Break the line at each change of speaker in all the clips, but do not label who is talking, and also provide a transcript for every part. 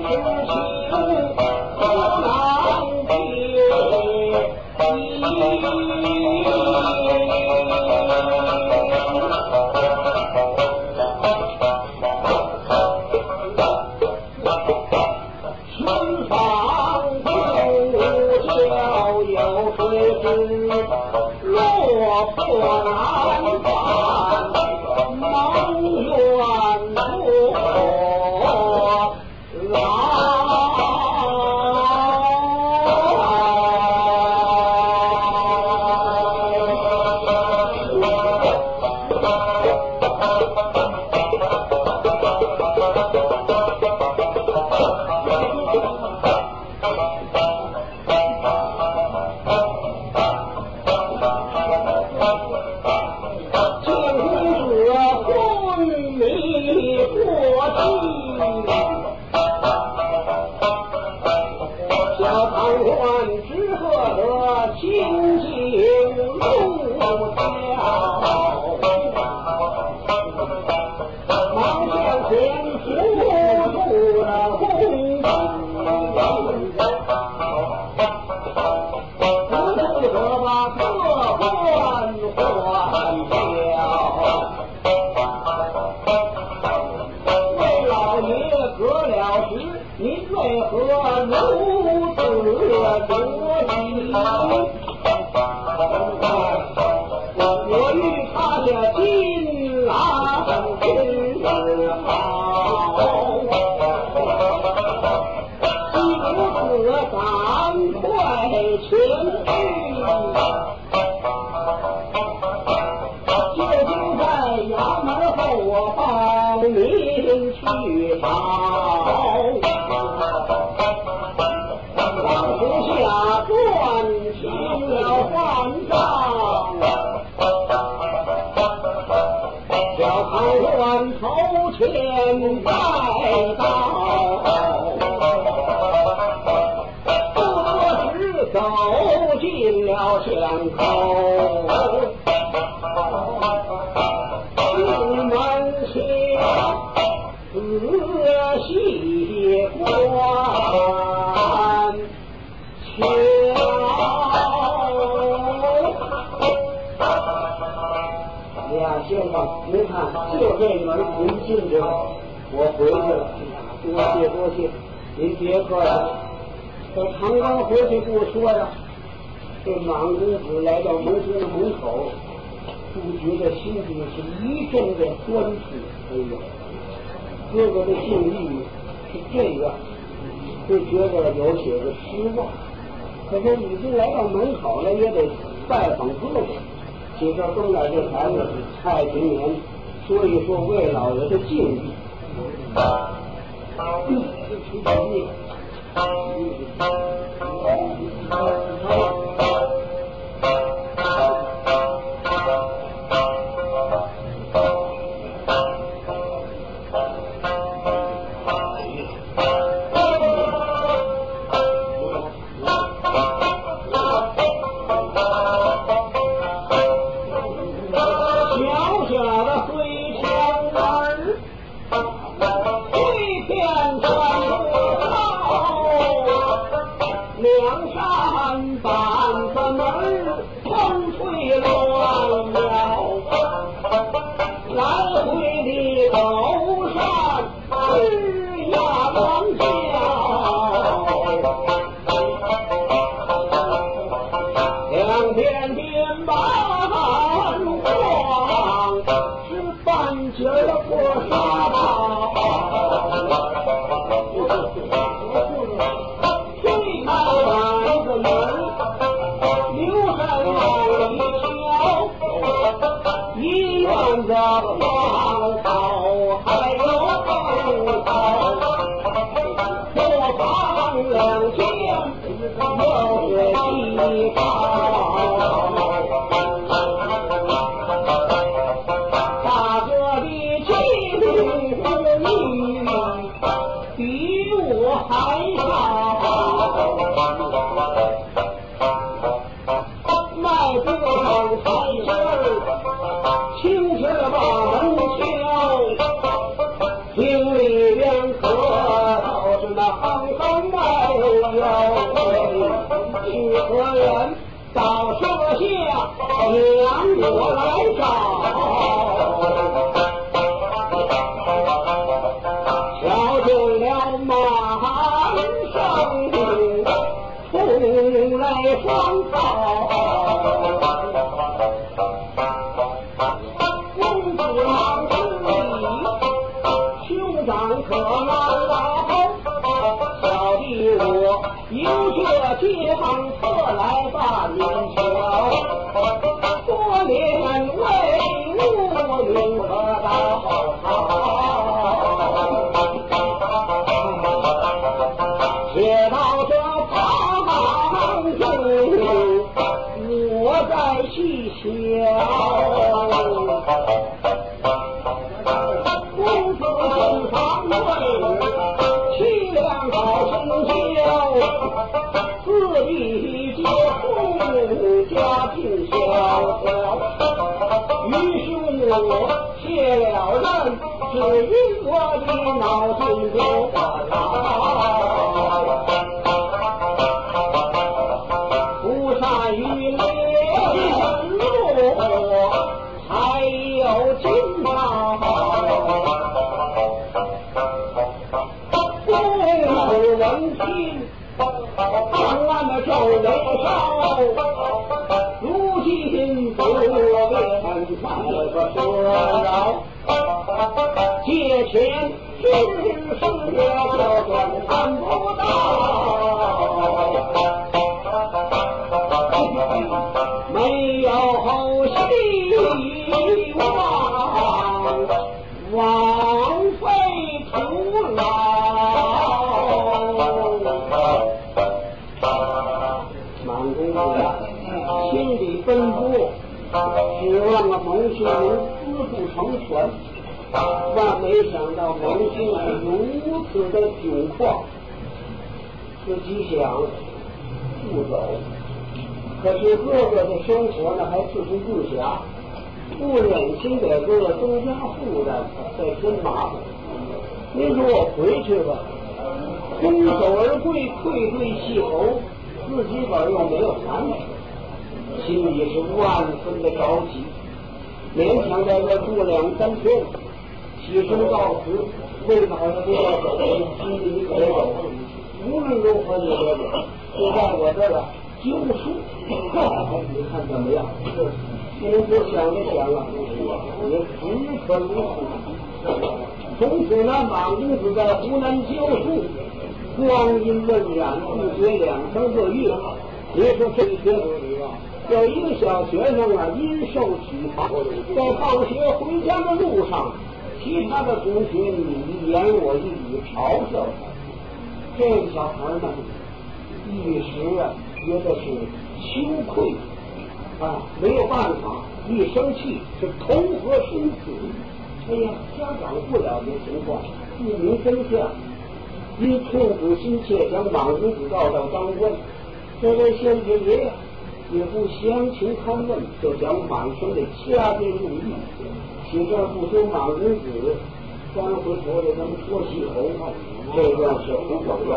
天气不您为何如此着急到前口，东门西，四喜关。好。哎呀，先生，您看，就这门一进着，我回去了。多谢多谢，您别客气。这长官回去不说呀。这满公子来到门的门口，不觉得心里是一阵的酸楚。哎呦，哥哥的境遇是这样，就觉得有些的失望。可是已经来到门口了，也得拜访哥哥。几个东来这孩子，蔡平年说一说魏老爷的境地。Bye. 自立结婚，家境萧条。于是我谢了任，只因我的脑筋不不这个说饶借钱，军师也就算看不到。万没想到蒙兄是如此的窘况，自己想不走，可是哥哥的生活呢还自顾不暇，不忍心给哥哥增加负担，再添麻烦。您说我回去吧，空手而归，愧对气候，自己本又没有产品，心里是万分的着急，勉强在这住两三天。起身告辞，为老爷不要走，心里可有。无论如何你别走，就在我这儿啊揪书，你看怎么样？您就想着想了，也只可如此。从此呢，马公子在湖南教书，光阴荏苒，不觉两三个月。别说这一天，有一个小学生啊，因受体罚，在放学回家的路上。其他的同学你一言我一语嘲笑他，这个小孩呢，一时啊觉得是羞愧啊，没有办法，一生气是投河身死。哎呀，家长不了解情况，不明真相，因痛苦心切，将马公子告到当官。这位县太爷呀，也不详情勘问，就将满生的掐边入狱。许这不修满公子，三回头的他们说起头，这段是胡广传。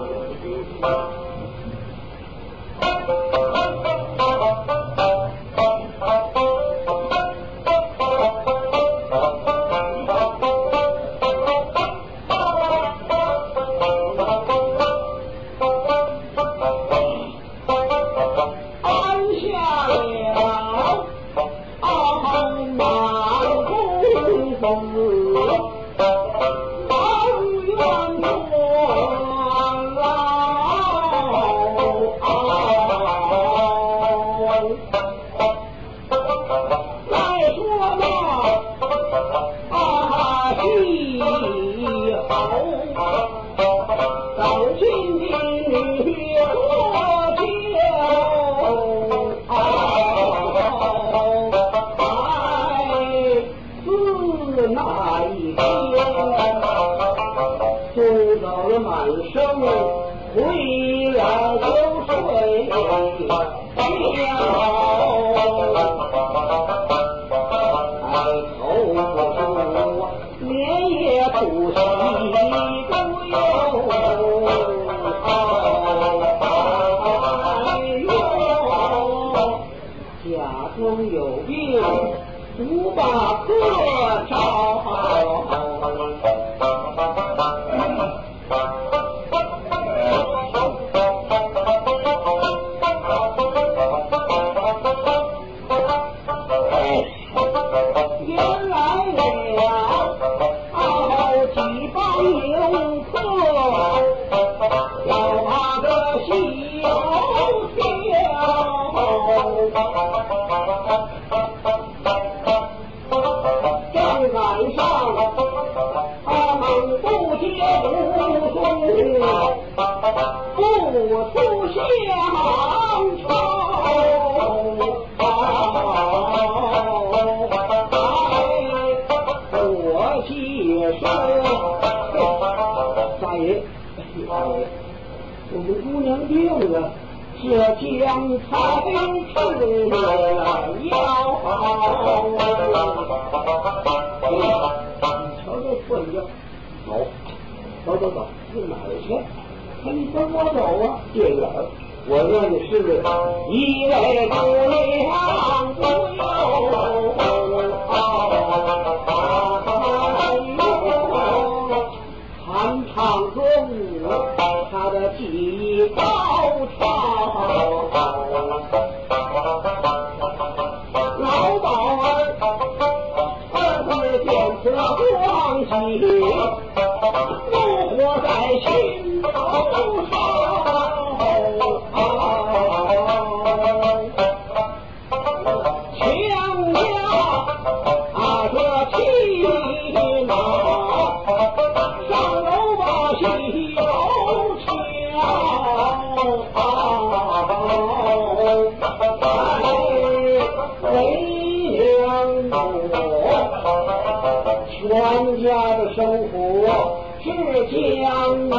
那 Thank you. 定啊，这将他将成了妖。走，走走走，去哪去？你跟我走啊！爹爷，我让你。一位姑娘不要。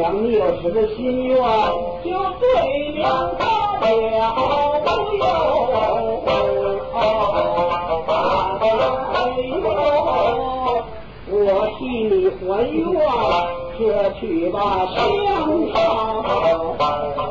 娘你有什么心愿？就对娘道了白哟我替你还愿说去吧相好。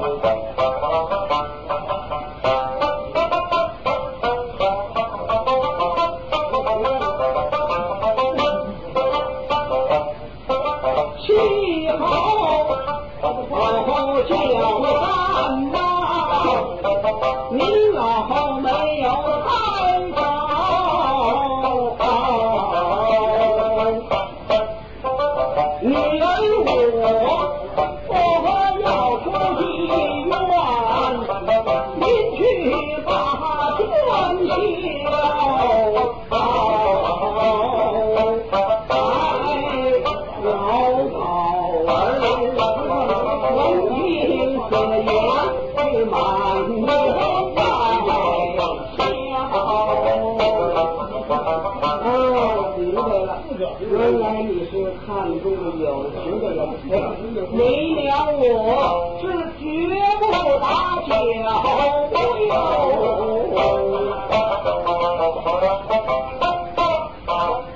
梅娘，我是绝不打搅。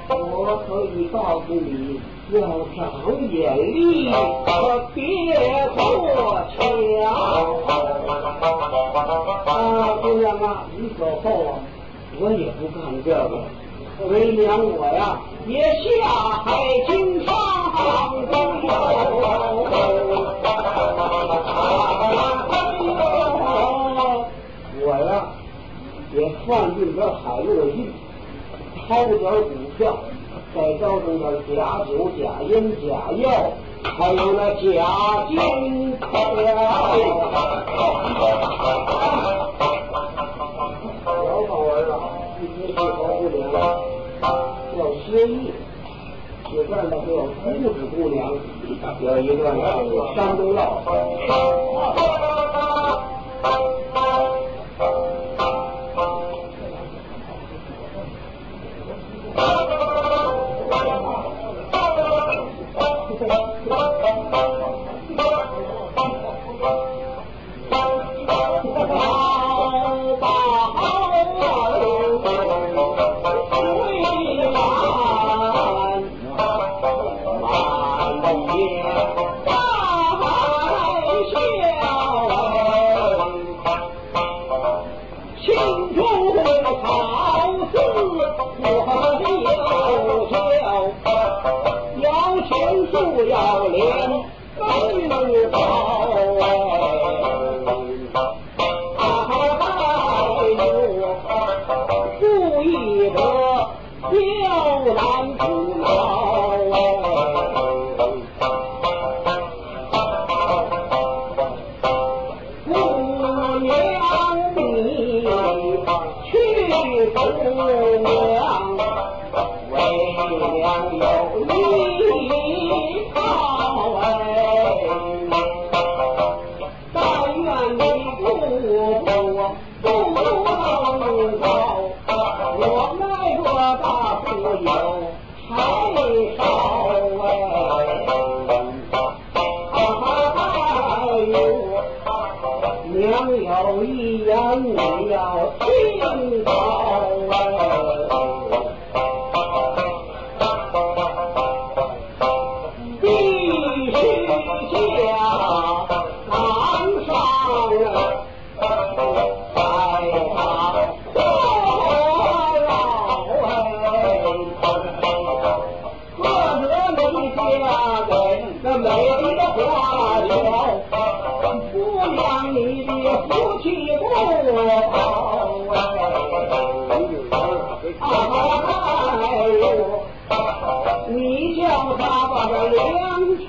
我可以告诉你要长眼力，可别过桥。啊，姑娘啊，你走后啊？我也不干这个。为娘我呀，也下海经商不我呀，也放进点海洛因，掏点股票，再招上点假酒、假烟、假药，还有那假金条。小好玩啊，一听是好姑娘。叫薛毅，这段呢叫姑子姑娘，有一段是山东绕。不要脸，不能报。有一样，我要。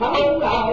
ಸಮಂಗಾ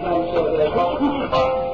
sometimes so they're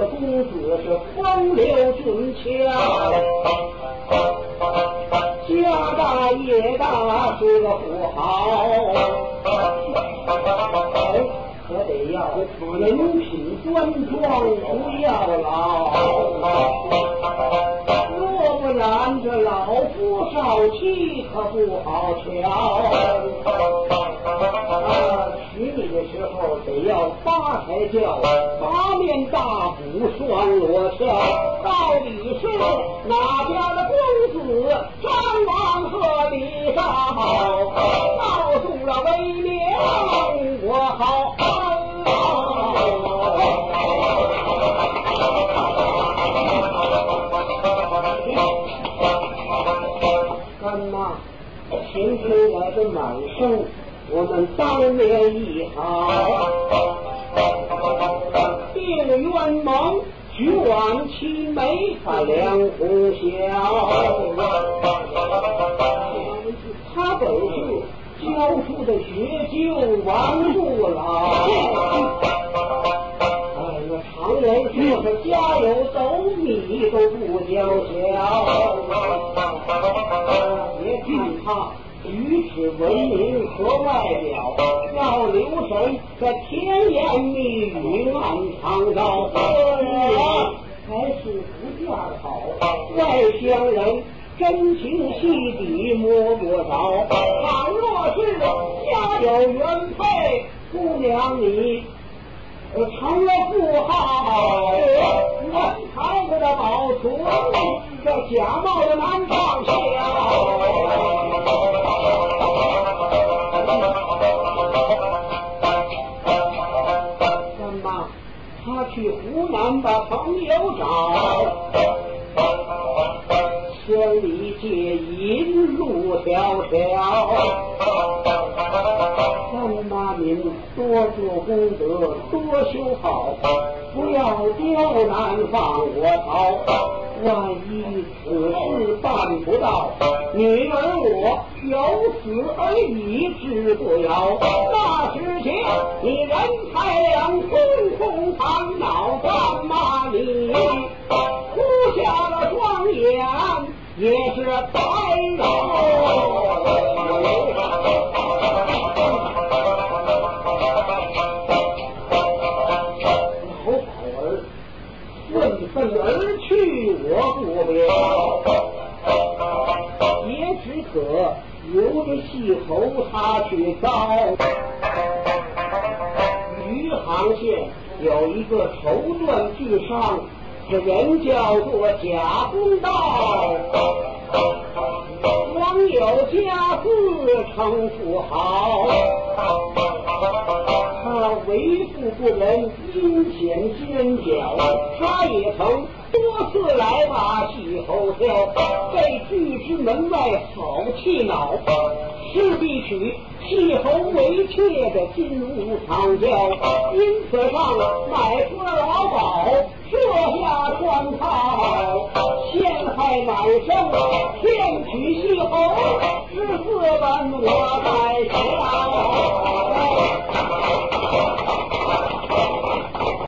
这公子是风流俊俏，家大业大是个富豪，可得要人品端庄，不要老。若不然，这老夫少妻可不好瞧。时候得要八抬轿，八面大鼓双锣敲，到底是哪家的公子张王和李大宝，报中了威名我好。干妈，前天来的满生。我们当年一好，定冤盟，举晚期眉发两红笑。他本是教书的学究王不老，哎呀，常人说是家有斗米都不交钱，他。举止文明和外表，要留神这甜言蜜语暗藏刀。还是不嫁好，外乡人真情细底摸不着。倘若是家有原配，姑娘你成了富豪，人才子的保存，这假冒的难放下。湖南把朋友找，千里借银路迢迢。三八民多做功德多修好，不要刁难放我逃。万一此事办不到，女儿我有死而已，之不了。那时间你人财两空空白老老宝儿愤愤而去我不留也只可留着细猴他去高余杭县有一个绸缎巨商这人叫做贾公道，光有家字称富豪。他为富不仁，阴险奸狡，他也曾。多次来把细侯挑，被拒之门外好气恼，是必取细侯为妾的金屋藏娇，因此上买出了老鸨，设下圈套，陷害满生，骗取细侯是自本我在下。